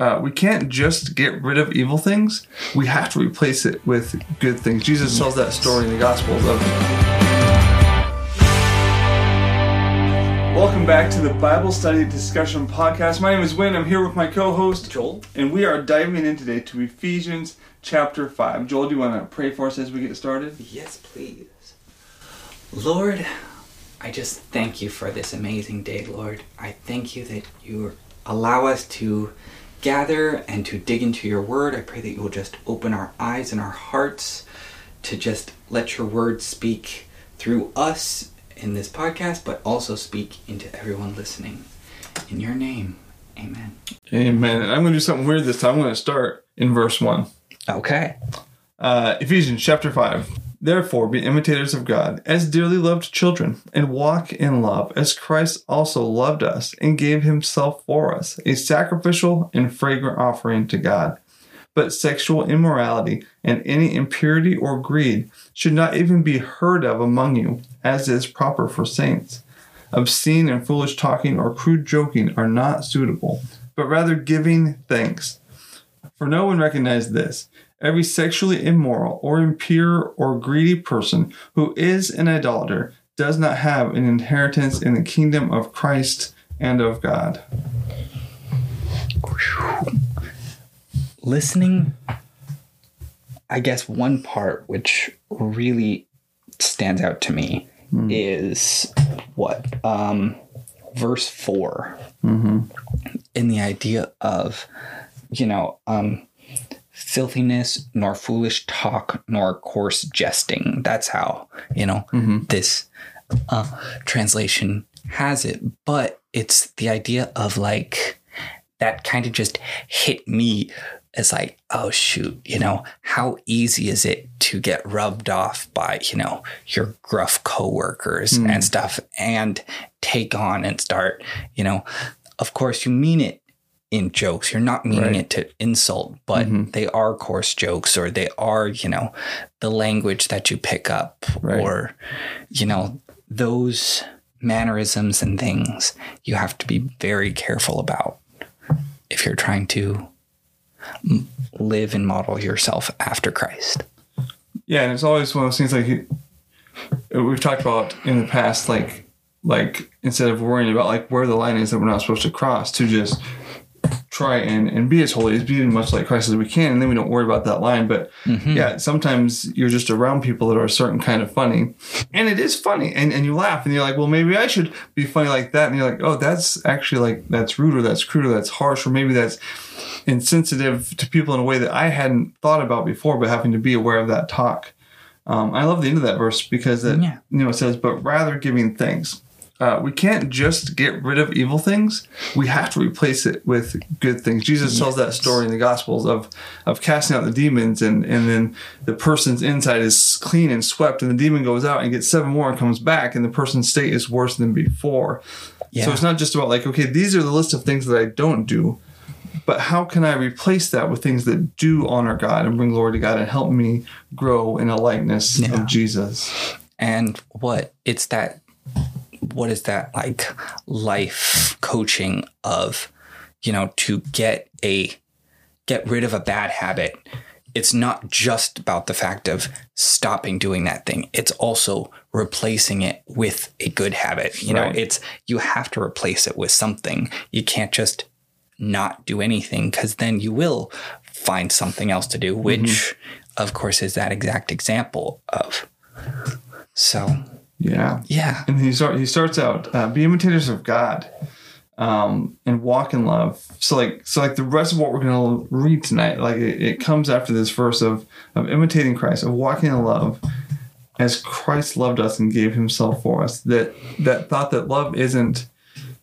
uh, we can't just get rid of evil things. We have to replace it with good things. Jesus tells that story in the Gospels of. Welcome back to the Bible Study Discussion Podcast. My name is Wayne. I'm here with my co-host Joel. and we are diving in today to Ephesians chapter five. Joel, do you want to pray for us as we get started? Yes, please. Lord, I just thank you for this amazing day, Lord. I thank you that you allow us to gather and to dig into your word. I pray that you will just open our eyes and our hearts to just let your word speak through us in this podcast, but also speak into everyone listening. In your name, amen. Amen. And I'm going to do something weird this time. I'm going to start in verse one. Okay. Uh, Ephesians chapter 5. Therefore, be imitators of God as dearly loved children, and walk in love as Christ also loved us and gave himself for us, a sacrificial and fragrant offering to God. But sexual immorality and any impurity or greed should not even be heard of among you, as is proper for saints. Obscene and foolish talking or crude joking are not suitable, but rather giving thanks. For no one recognized this. Every sexually immoral or impure or greedy person who is an idolater does not have an inheritance in the kingdom of Christ and of God. listening i guess one part which really stands out to me is what um verse 4 in the idea of you know um filthiness nor foolish talk nor coarse jesting. That's how you know this uh, translation has it. But it's the idea of like that kind of just hit me as like, oh shoot, you know, how easy is it to get rubbed off by, you know, your gruff coworkers and stuff and take on and start, you know, of course you mean it in jokes. You're not meaning Right. it to insult, but mm-hmm. they are coarse jokes or they are, you know, the language that you pick up Right. or, you know, those mannerisms and things you have to be very careful about if you're trying to live and model yourself after Christ. Yeah, and it's always one of those things like he- we've talked about in the past, like like instead of worrying about like where the line is that we're not supposed to cross, to just try and, and be as holy as be as much like Christ as we can, and then we don't worry about that line. But yeah, sometimes you're just around people that are a certain kind of funny, and it is funny, and, and you laugh, and you're like, well, maybe I should be funny like that, and you're like, oh, that's actually like that's rude, or that's crude, or that's harsh, or maybe that's insensitive to people in a way that I hadn't thought about before, but having to be aware of that talk. Um, I love the end of that verse because it, Yeah. you know, it says, but rather giving thanks. Uh, we can't just get rid of evil things. We have to replace it with good things. Jesus tells that story in the Gospels of of casting out the demons, and and then the person's inside is clean and swept, and the demon goes out and gets seven more and comes back, and the person's state is worse than before. So it's not just about like, okay, these are the list of things that I don't do, but how can I replace that with things that do honor God and bring glory to God and help me grow in a likeness Yeah. of Jesus? And what it's that what is that like life coaching of you know to get a get rid of a bad habit? It's not just about the fact of stopping doing that thing. It's also replacing it with a good habit. You know it's you have to replace it with something. You can't just not do anything because then you will find something else to do mm-hmm. which of course is that exact example of. So Yeah. yeah And he start he starts out uh, be imitators of God, um, and walk in love. So like so like the rest of what we're gonna read tonight, like it, it comes after this verse of of imitating Christ, of walking in love, as Christ loved us and gave Himself for us. That that thought that love isn't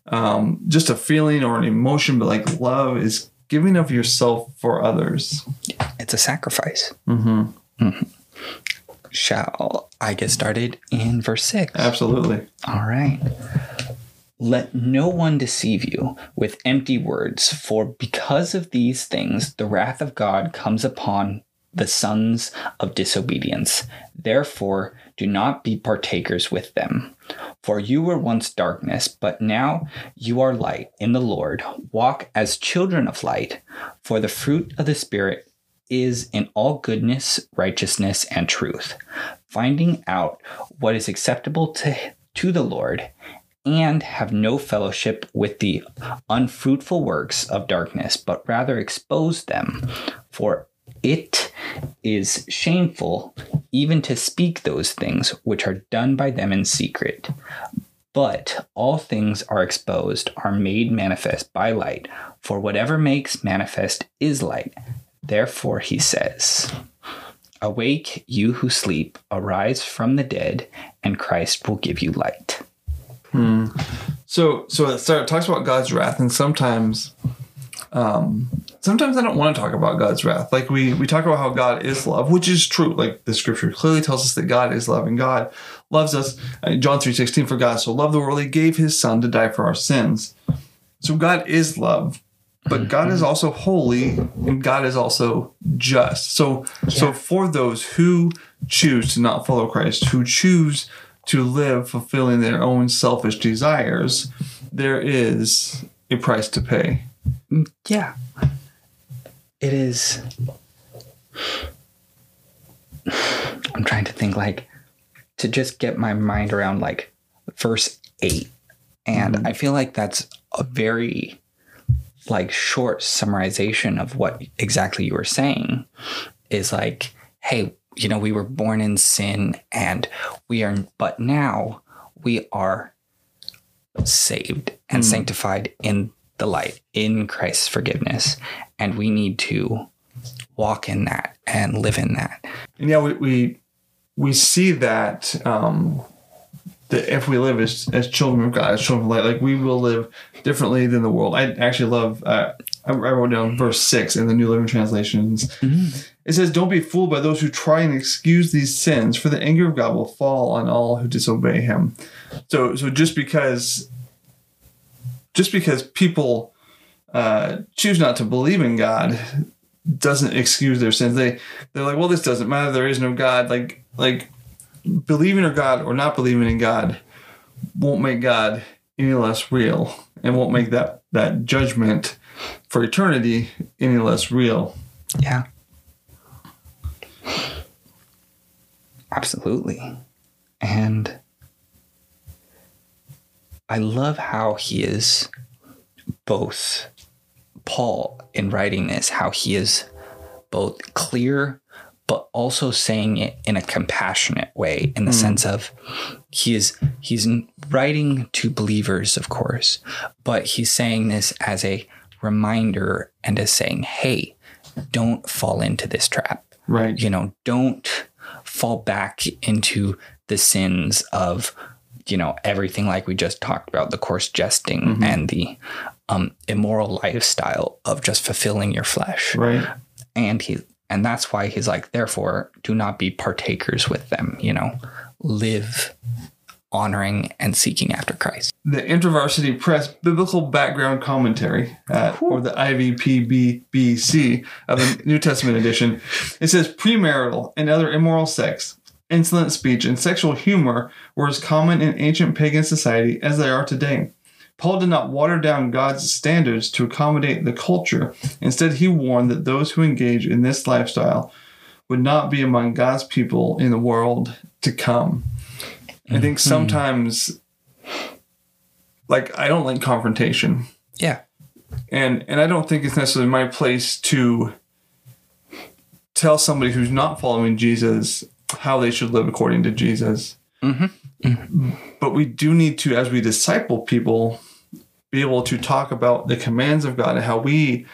um, just a feeling or an emotion, but like love is giving of yourself for others. it's a sacrifice mm-hmm. Shall i get started in verse 6 Absolutely. all right let no one deceive you with empty words for because of these things the wrath of god comes upon the sons of disobedience. Therefore, do not be partakers with them. For you were once darkness, but now you are light in the Lord. Walk as children of light, for the fruit of the Spirit is in all goodness, righteousness, and truth, finding out what is acceptable to, to the Lord, and have no fellowship with the unfruitful works of darkness, but rather expose them. For it is shameful even to speak those things which are done by them in secret. But all things are exposed, are made manifest by light, for whatever makes manifest is light. Therefore, he says, Awake, you who sleep, arise from the dead, and Christ will give you light. So so it talks about God's wrath, and sometimes, um, sometimes I don't want to talk about God's wrath. Like we we talk about how God is love, which is true. Like the Scripture clearly tells us that God is love, and God loves us. Uh, John three sixteen, for God so loved the world, He gave His Son to die for our sins. So God is love, but God is also holy, and God is also just. So so for those who choose to not follow Christ, who choose to live fulfilling their own selfish desires, there is a price to pay. Mm, yeah. It is. I'm trying to think like to just get my mind around like verse 8. And mm-hmm. I feel like that's a very like short summarization of what exactly you were saying is like hey, you know, we were born in sin and we are but now we are saved and sanctified in the light in Christ's forgiveness. And we need to walk in that and live in that. And yeah, we we, we see that um, that if we live as, as children of God, as children of light, like we will live differently than the world. I actually love. Uh, I wrote down verse six in the New Living Translations. It says, "Don't be fooled by those who try and excuse these sins, for the anger of God will fall on all who disobey Him." So, so just because, just because people uh, choose not to believe in God doesn't excuse their sins. They they're like, well, this doesn't matter. There is no God. Like like believing in God or not believing in God won't make God any less real, and won't make that that judgment for eternity any less real. yeah absolutely and i love how he is both paul in writing this how he is both clear but also saying it in a compassionate way in the sense of he is he's writing to believers of course but he's saying this as a reminder and as saying hey don't fall into this trap Right. you know don't fall back into the sins of you know everything like we just talked about the coarse jesting and the um, immoral lifestyle of just fulfilling your flesh Right. and he and that's why he's like therefore do not be partakers with them you know live honoring and seeking after christ. The InterVarsity Press Biblical Background Commentary, uh, or the IVPBBC of the New Testament edition, it says premarital and other immoral sex, insolent speech, and sexual humor were as common in ancient pagan society as they are today. Paul did not water down God's standards to accommodate the culture. Instead, he warned that those who engage in this lifestyle would not be among God's people in the world to come. I think hmm. sometimes like I don't like confrontation. yeah And and I don't think it's necessarily my place to tell somebody who's not following Jesus how they should live according to Jesus. Mm-hmm. But we do need to, as we disciple people, be able to talk about the commands of God and how we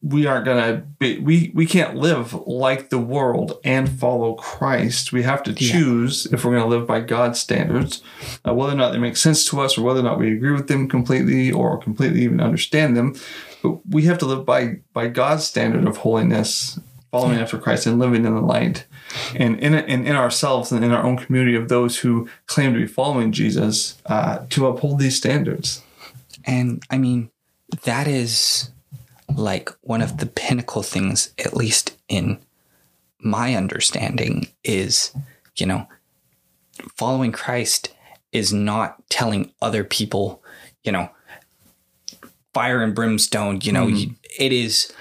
we aren't gonna be we we can't live like the world and follow Christ. We have to choose if we're gonna live by God's standards, uh, whether or not they make sense to us, or whether or not we agree with them completely, or completely even understand them. But we have to live by by God's standard of holiness, following after Christ and living in the light, and in and in ourselves and in our own community of those who claim to be following Jesus uh, to uphold these standards. And I mean, that is like one of the pinnacle things, at least in my understanding is, you know, following Christ is not telling other people, you know, fire and brimstone, you know, mm-hmm. it is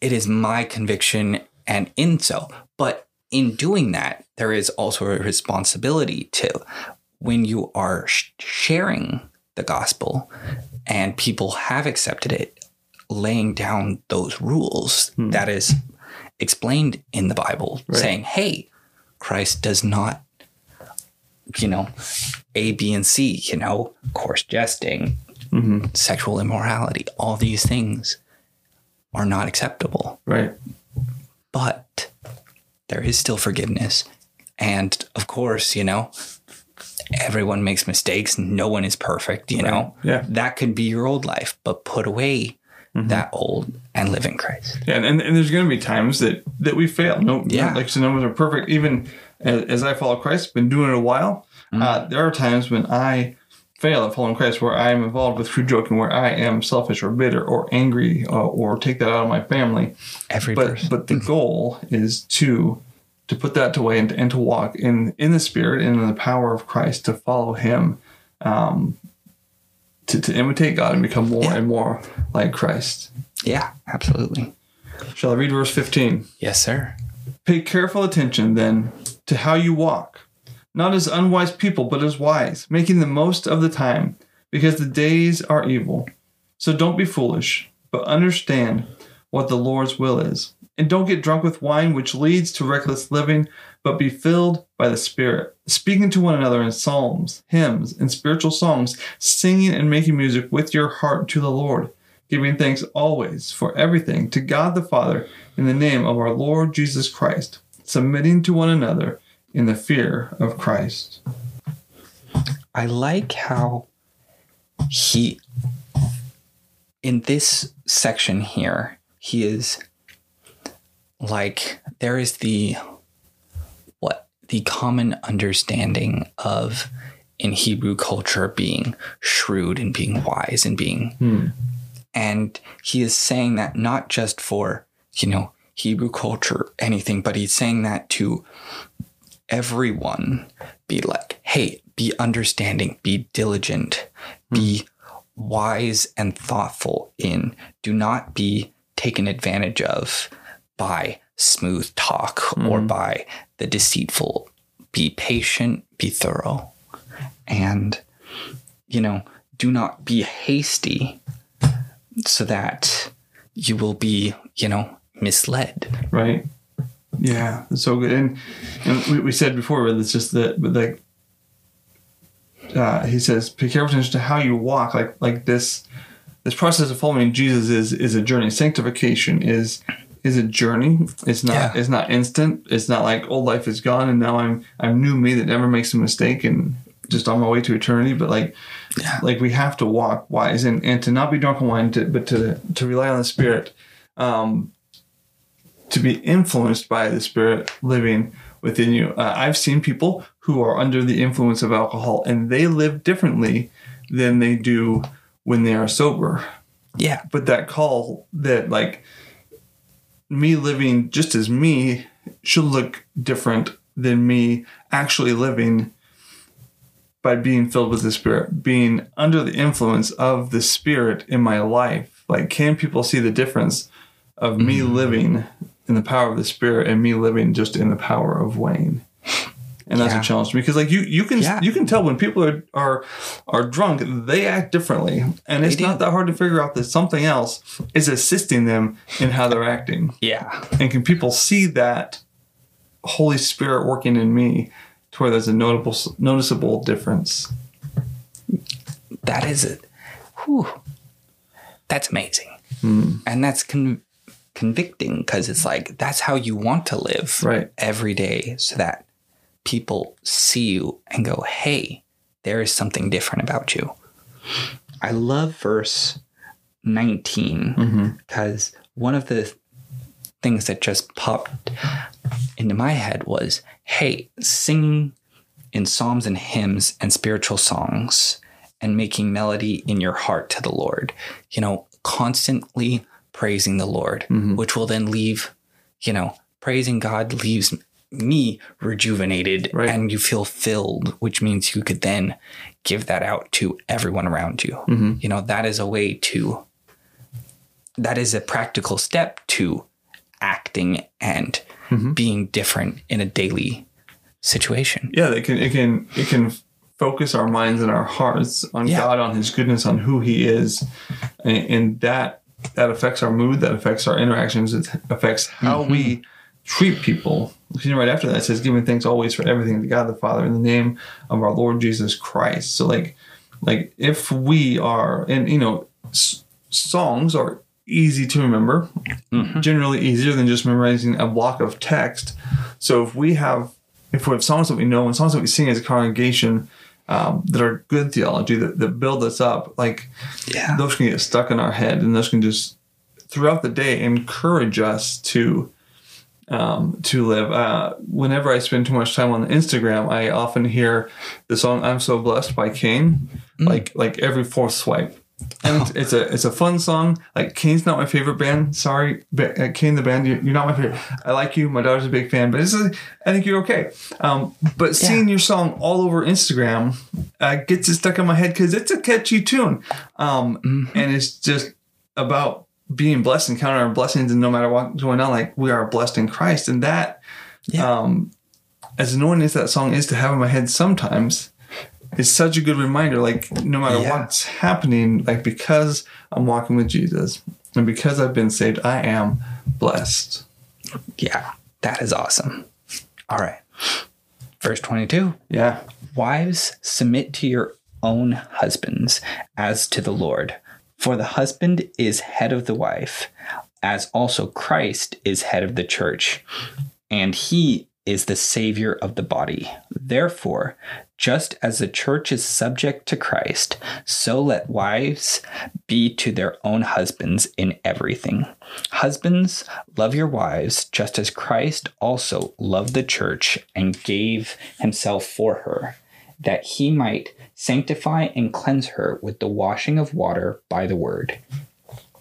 it is my conviction and in so. But in doing that, there is also a responsibility to when you are sh- sharing the gospel and people have accepted it, laying down those rules hmm. that is explained in the Bible, right. saying, hey, Christ does not, you know, A, B, and C, you know, coarse jesting, mm-hmm. sexual immorality, all these things are not acceptable. Right. But there is still forgiveness. And of course, you know, everyone makes mistakes. No one is perfect, you right. know? Yeah. That could be your old life, but put away mm-hmm. that old and live in Christ. Yeah. And, and there's going to be times that, that we fail. No, yeah. like, so no one's are perfect. Even as, as, I follow Christ, been doing it a while. Mm-hmm. Uh, there are times when I fail at following Christ where I am involved with true joking, where I am selfish or bitter or angry uh, or take that out of my family. Every but, person. But the goal is to to put that away and, and to walk in in the spirit and in the power of Christ to follow Him, um, to to imitate God and become more yeah. and more like Christ. Yeah, absolutely. Shall I read verse fifteen? Yes, sir. Pay careful attention then to how you walk, not as unwise people, but as wise, making the most of the time, because the days are evil. So don't be foolish, but understand what the Lord's will is. And don't get drunk with wine, which leads to reckless living, but be filled by the Spirit, speaking to one another in psalms, hymns, and spiritual songs, singing and making music with your heart to the Lord, giving thanks always for everything to God the Father in the name of our Lord Jesus Christ, submitting to one another in the fear of Christ. I like how he, in this section here, he is like there is the what the common understanding of in Hebrew culture being shrewd and being wise and being hmm. and he is saying that not just for you know Hebrew culture anything but he's saying that to everyone be like hey be understanding be diligent hmm. be wise and thoughtful in do not be taken advantage of by smooth talk mm. or by the deceitful. Be patient, be thorough, and, you know, do not be hasty so that you will be, you know, misled. Right. Yeah, it's so good. And, and we, we said before, but it's just that, but like, uh, he says, pay careful attention to how you walk. Like, like this, this process of following Jesus is is a journey. Sanctification is is a journey. It's not yeah. it's not instant. It's not like old life is gone and now I'm I'm new me that never makes a mistake and just on my way to eternity. But like yeah. like we have to walk wise and, and to not be drunk on wine, to, but to to rely on the Spirit, um, to be influenced by the Spirit living within you. Uh, I've seen people who are under the influence of alcohol and they live differently than they do when they are sober. Yeah. But that call that like me living just as me should look different than me actually living by being filled with the Spirit, being under the influence of the Spirit in my life. Like, can people see the difference of me mm-hmm. living in the power of the Spirit and me living just in the power of Wayne? and that's yeah. a challenge to me because like you you can yeah. you can tell when people are are are drunk they act differently and it's not that hard to figure out that something else is assisting them in how they're acting yeah and can people see that holy spirit working in me to where there's a notable noticeable difference that is it Whew. that's amazing hmm. and that's con- convicting because it's like that's how you want to live right every day so that people see you and go, hey, there is something different about you. I love verse 19 because mm-hmm. one of the things that just popped into my head was hey, singing in psalms and hymns and spiritual songs and making melody in your heart to the Lord. You know, constantly praising the Lord, mm-hmm. which will then leave, you know, praising God leaves me rejuvenated Right. and you feel filled, which means you could then give that out to everyone around you. Mm-hmm. You know, that is a way to, that is a practical step to acting and Mm-hmm. being different in a daily situation. yeah it can it can it can focus our minds and our hearts on Yeah. god on his goodness on who he is and, and that that affects our mood that affects our interactions it affects how Mm-hmm. we treat people. You know right after that it says giving thanks always for everything to god the father in the name of our lord jesus christ. So like like if we are and you know s- songs are easy to remember generally easier than just memorizing a block of text. So if we have if we have songs that we know and songs that we sing as a congregation um, that are good theology that, that build us up like Yeah. those can get stuck in our head and those can just throughout the day encourage us to um, to live. Uh, whenever i spend too much time on instagram i often hear the song i'm so blessed by cain like like every fourth swipe and it's, a it's a fun song. Like Cain's not my favorite band. Sorry, Ba- uh, Kane the band. You're, you're not my favorite. I like you. My daughter's a big fan, but it's a, I think you're okay. Um, but seeing your song all over Instagram uh, gets it stuck in my head because it's a catchy tune, um, and it's just about being blessed and counting our blessings, and no matter what's going on, like we are blessed in Christ, and that, Yeah. um, as annoying as that song is to have in my head sometimes it's such a good reminder like no matter Yeah. what's happening like because i'm walking with jesus and because i've been saved i am blessed Yeah. That is awesome. All right. Verse 22. yeah Wives, submit to your own husbands as to the Lord. For the husband is head of the wife, as also Christ is head of the church, and he is the Savior of the body. Therefore, just as the church is subject to Christ, so let wives be to their own husbands in everything. Husbands, love your wives, just as Christ also loved the church and gave himself for her, that he might sanctify and cleanse her with the washing of water by the word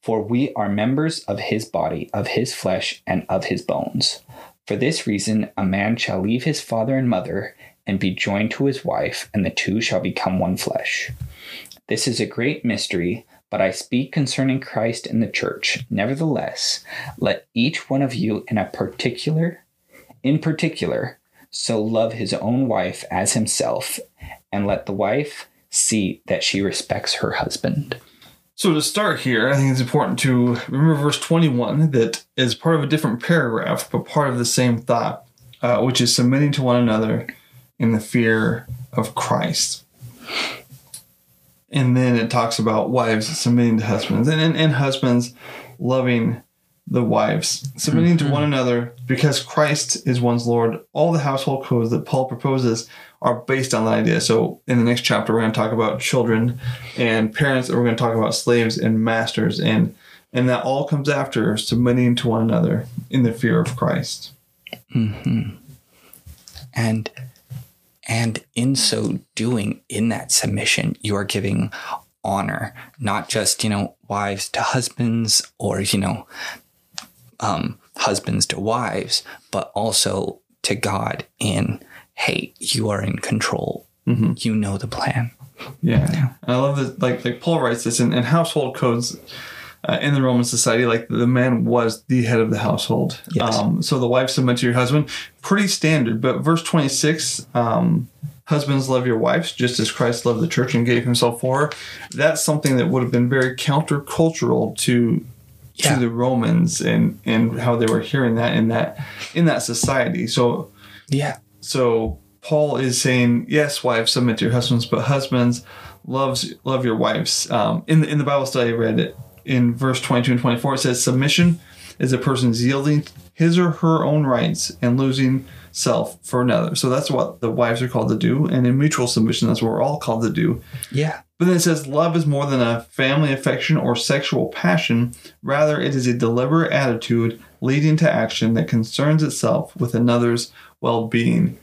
For we are members of his body, of his flesh, and of his bones. For this reason, a man shall leave his father and mother and be joined to his wife, and the two shall become one flesh. This is a great mystery, but I speak concerning Christ and the church. Nevertheless, let each one of you in a particular, in particular, so love his own wife as himself, and let the wife see that she respects her husband. So to start here i think it's important to remember verse 21 that is part of a different paragraph but part of the same thought uh, which is submitting to one another in the fear of christ. And then it talks about wives submitting to husbands and, and, and husbands loving the wives submitting to mm-hmm. one another because christ is one's lord. All the household codes that paul proposes are based on that idea. So in the next chapter we're going to talk about children and parents and we're going to talk about slaves and masters and and that all comes after submitting to one another in the fear of christ. Mm-hmm. And and in so doing in that submission you are giving honor not just you know wives to husbands or you know um husbands to wives but also to god in hey you are in control you know the plan Yeah, I love that. Like like Paul writes this in, in household codes uh, in the Roman society. Like the man was the head of the household. Yes. Um, so the wife submit to your husband. Pretty standard. But verse twenty six. Um, Husbands love your wives just as Christ loved the church and gave himself for her. That's something that would have been very countercultural to Yeah. to the Romans and and how they were hearing that in that in that society. So yeah so Paul is saying, yes, wives submit to your husbands, but husbands loves love your wives. Um, in the in the Bible study I read it in verse twenty two and twenty four. It says submission is a person's yielding his or her own rights and losing self for another. So that's what the wives are called to do. And in mutual submission, that's what we're all called to do. Yeah. But then it says love is more than a family affection or sexual passion. Rather, it is a deliberate attitude leading to action that concerns itself with another's well being.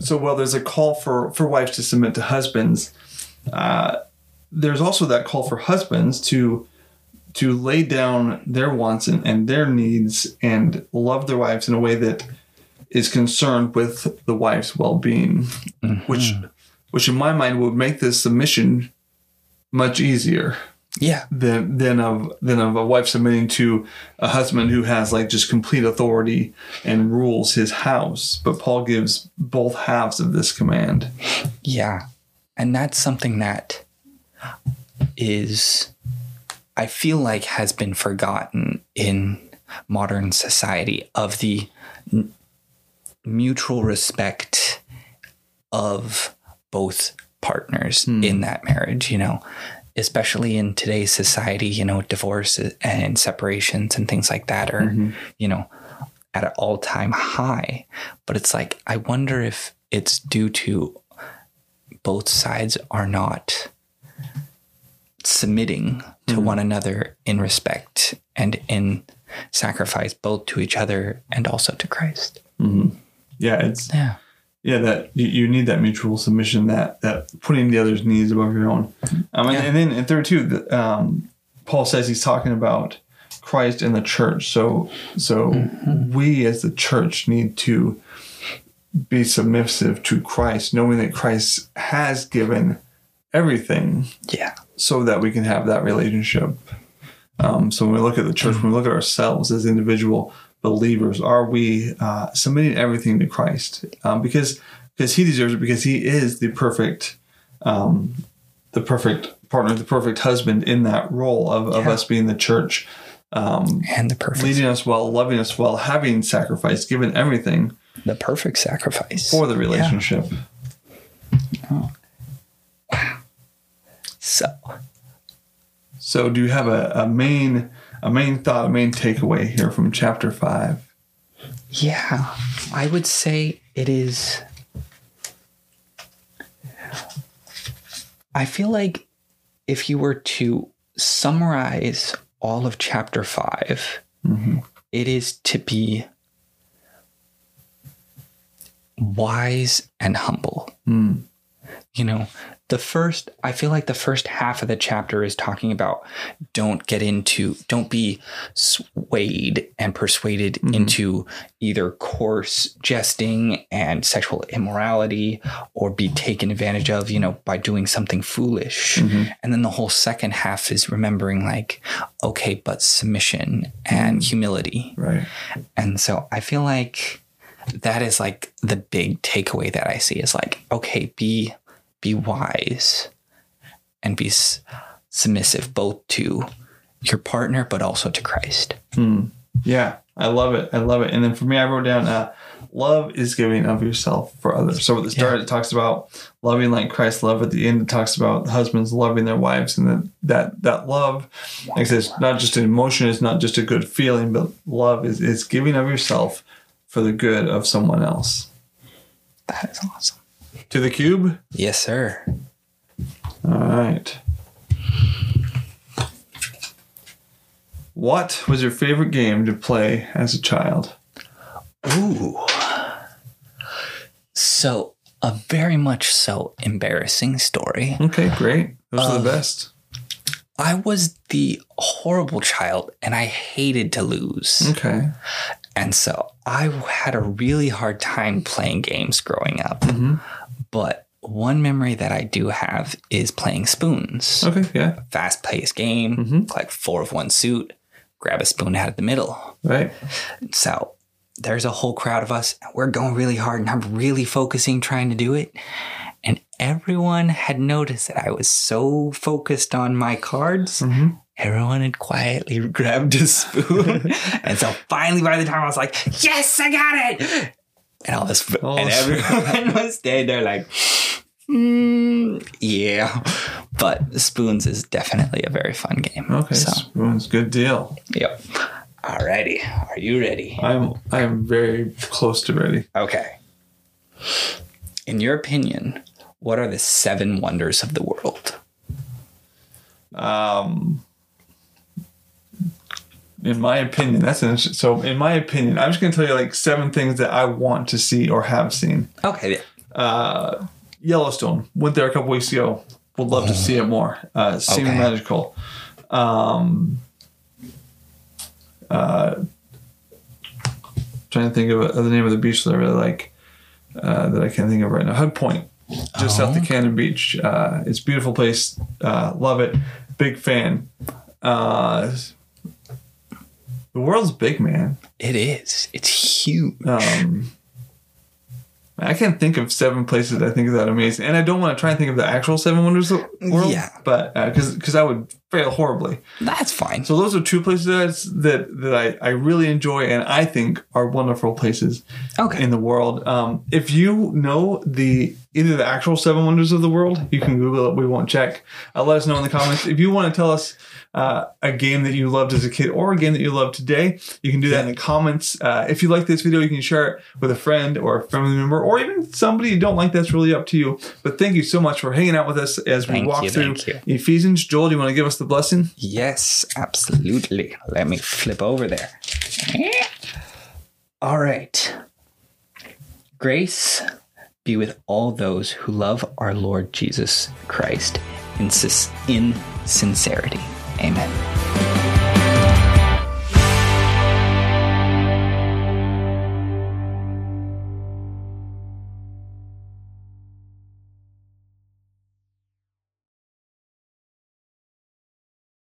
So while there's a call for, for wives to submit to husbands, uh, there's also that call for husbands to to lay down their wants and, and their needs and love their wives in a way that is concerned with the wife's well-being which which in my mind would make this submission much easier Yeah. than than of than of a wife submitting to a husband who has like just complete authority and rules his house but paul gives both halves of this command Yeah. And that's something that is, I feel like, has been forgotten in modern society of the n- mutual respect of both partners in hmm. that marriage, you know, especially in today's society, you know, divorce and separations and things like that are, mm-hmm. you know, at an all time high. But it's like, I wonder if it's due to both sides are not submitting to hmm. one another in respect and in sacrifice, both to each other and also to Christ. Mm-hmm. yeah it's Yeah. Yeah that you, you need that mutual submission that that putting the other's needs above your own um, and, Yeah. and then in third too the, um, paul says he's talking about christ and the church so so we as the church need to be submissive to christ knowing that christ has given everything Yeah. so that we can have that relationship. Um, so when we look at the church, when we look at ourselves as individual believers, are we uh, submitting everything to Christ? Um, because because He deserves it. Because He is the perfect, um, the perfect partner, the perfect husband in that role of, of Yeah. us being the church, um, And the perfect leading us well, loving us well, having sacrificed, given everything the perfect sacrifice. for the relationship. Wow. So So, do you have a, a main a main thought, a main takeaway here from chapter five? yeah, I would say it is I feel like if you were to summarize all of chapter 5, mm-hmm. it is to be wise and humble. Hmm. You know, the first, I feel like the first half of the chapter is talking about don't get into, don't be swayed and persuaded mm-hmm. into either coarse jesting and sexual immorality or be taken advantage of, you know, by doing something foolish. Mm-hmm. And then the whole second half is remembering, like, okay, but submission and mm-hmm. humility. Right. And so I feel like that is like the big takeaway that I see is like, okay, be be wise and be s- submissive both to your partner but also to Christ. Yeah, I love it. I love it. And then for me, I wrote down uh, love is giving of yourself for others. So at the start, it talks about loving like Christ love. At the end, it talks about husbands loving their wives, and then that that love, like I said, it's not just an emotion. It's not just a good feeling, but love is is giving of yourself for the good of someone else. That is awesome. To the cube. Yes, sir. All right. What was your favorite game to play as a child? Ooh. So, a very much so embarrassing story. Okay, great. Those are the best. I was the horrible child and I hated to lose. Okay. And so I had a really hard time playing games growing up. Mm-hmm. But one memory that I do have is playing spoons. Okay, yeah. Fast paced game, mm-hmm. like four of one suit, grab a spoon out of the middle. Right. So there's a whole crowd of us. and We're going really hard and I'm really focusing trying to do it. And everyone had noticed that I was so focused on my cards. Mm-hmm. Everyone had quietly grabbed a spoon. and so finally, by the time I was like, yes, I got it. And all this, and everyone was staying there like, "Mm, yeah. But spoons is definitely a very fun game. Okay. So, Spoons, good deal. yep. Alrighty. Are you ready? I'm I'm very close to ready. Okay. In your opinion, what are the seven wonders of the world? Um, in my opinion, that's an. So, in my opinion, I'm just going to tell you like seven things that I want to see or have seen. Okay. Yeah. Uh, Yellowstone went there a couple weeks ago. Would love to see it more. Uh, seemed Okay. magical. Um, uh, trying to think of, of the name of the beach that I really like. Uh, that I can't think of right now. Hug Point, just south of Cannon Beach. Uh, it's a beautiful place. Uh, love it. Big fan. Uh, the world's big, man. It is. It's huge. Um, I can't think of seven places I think is that amazing, and I don't want to try and think of the actual seven wonders of the world. Yeah. but because because I would fail horribly. That's fine. So those are two places that that, that I, I really enjoy and I think are wonderful places Okay. in the world. Um, if you know the either the actual seven wonders of the world, you can Google it. We won't check. Uh, let us know in the comments. If you want to tell us uh, a game that you loved as a kid or a game that you love today, you can do that in the comments. Uh, if you like this video, you can share it with a friend or a family member or even somebody you don't like. That's really up to you. But thank you so much for hanging out with us as we Thank walk you, through. Ephesians. Joel, do you want to give us the blessing? Yes, absolutely. Let me flip over there. All right. Grace be with all those who love our Lord Jesus Christ in, in sincerity. Amen.